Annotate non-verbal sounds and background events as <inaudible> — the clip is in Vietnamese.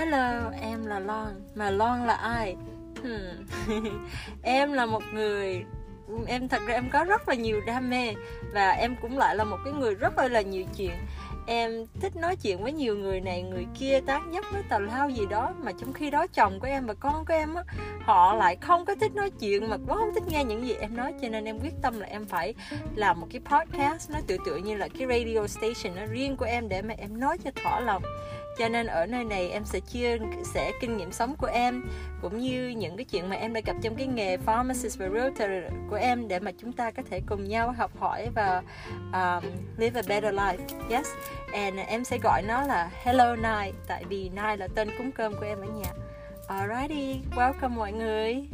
Hello, em là Lon. Mà Lon là ai? Hmm. <laughs> em là một người em thật ra em có rất là nhiều đam mê và em cũng lại là một cái người rất là nhiều chuyện em thích nói chuyện với nhiều người này người kia tán dốc với tào lao gì đó mà trong khi đó chồng của em và con của em á họ lại không có thích nói chuyện mà cũng không thích nghe những gì em nói cho nên em quyết tâm là em phải làm một cái podcast nó tự tự như là cái radio station nó riêng của em để mà em nói cho thỏa lòng. Cho nên ở nơi này em sẽ chia sẻ kinh nghiệm sống của em cũng như những cái chuyện mà em đã gặp trong cái nghề pharmacist và realtor của em để mà chúng ta có thể cùng nhau học hỏi và um, live a better life. Yes? And em sẽ gọi nó là hello night tại vì night là tên cúng cơm của em ở nhà. Alrighty, welcome mọi người.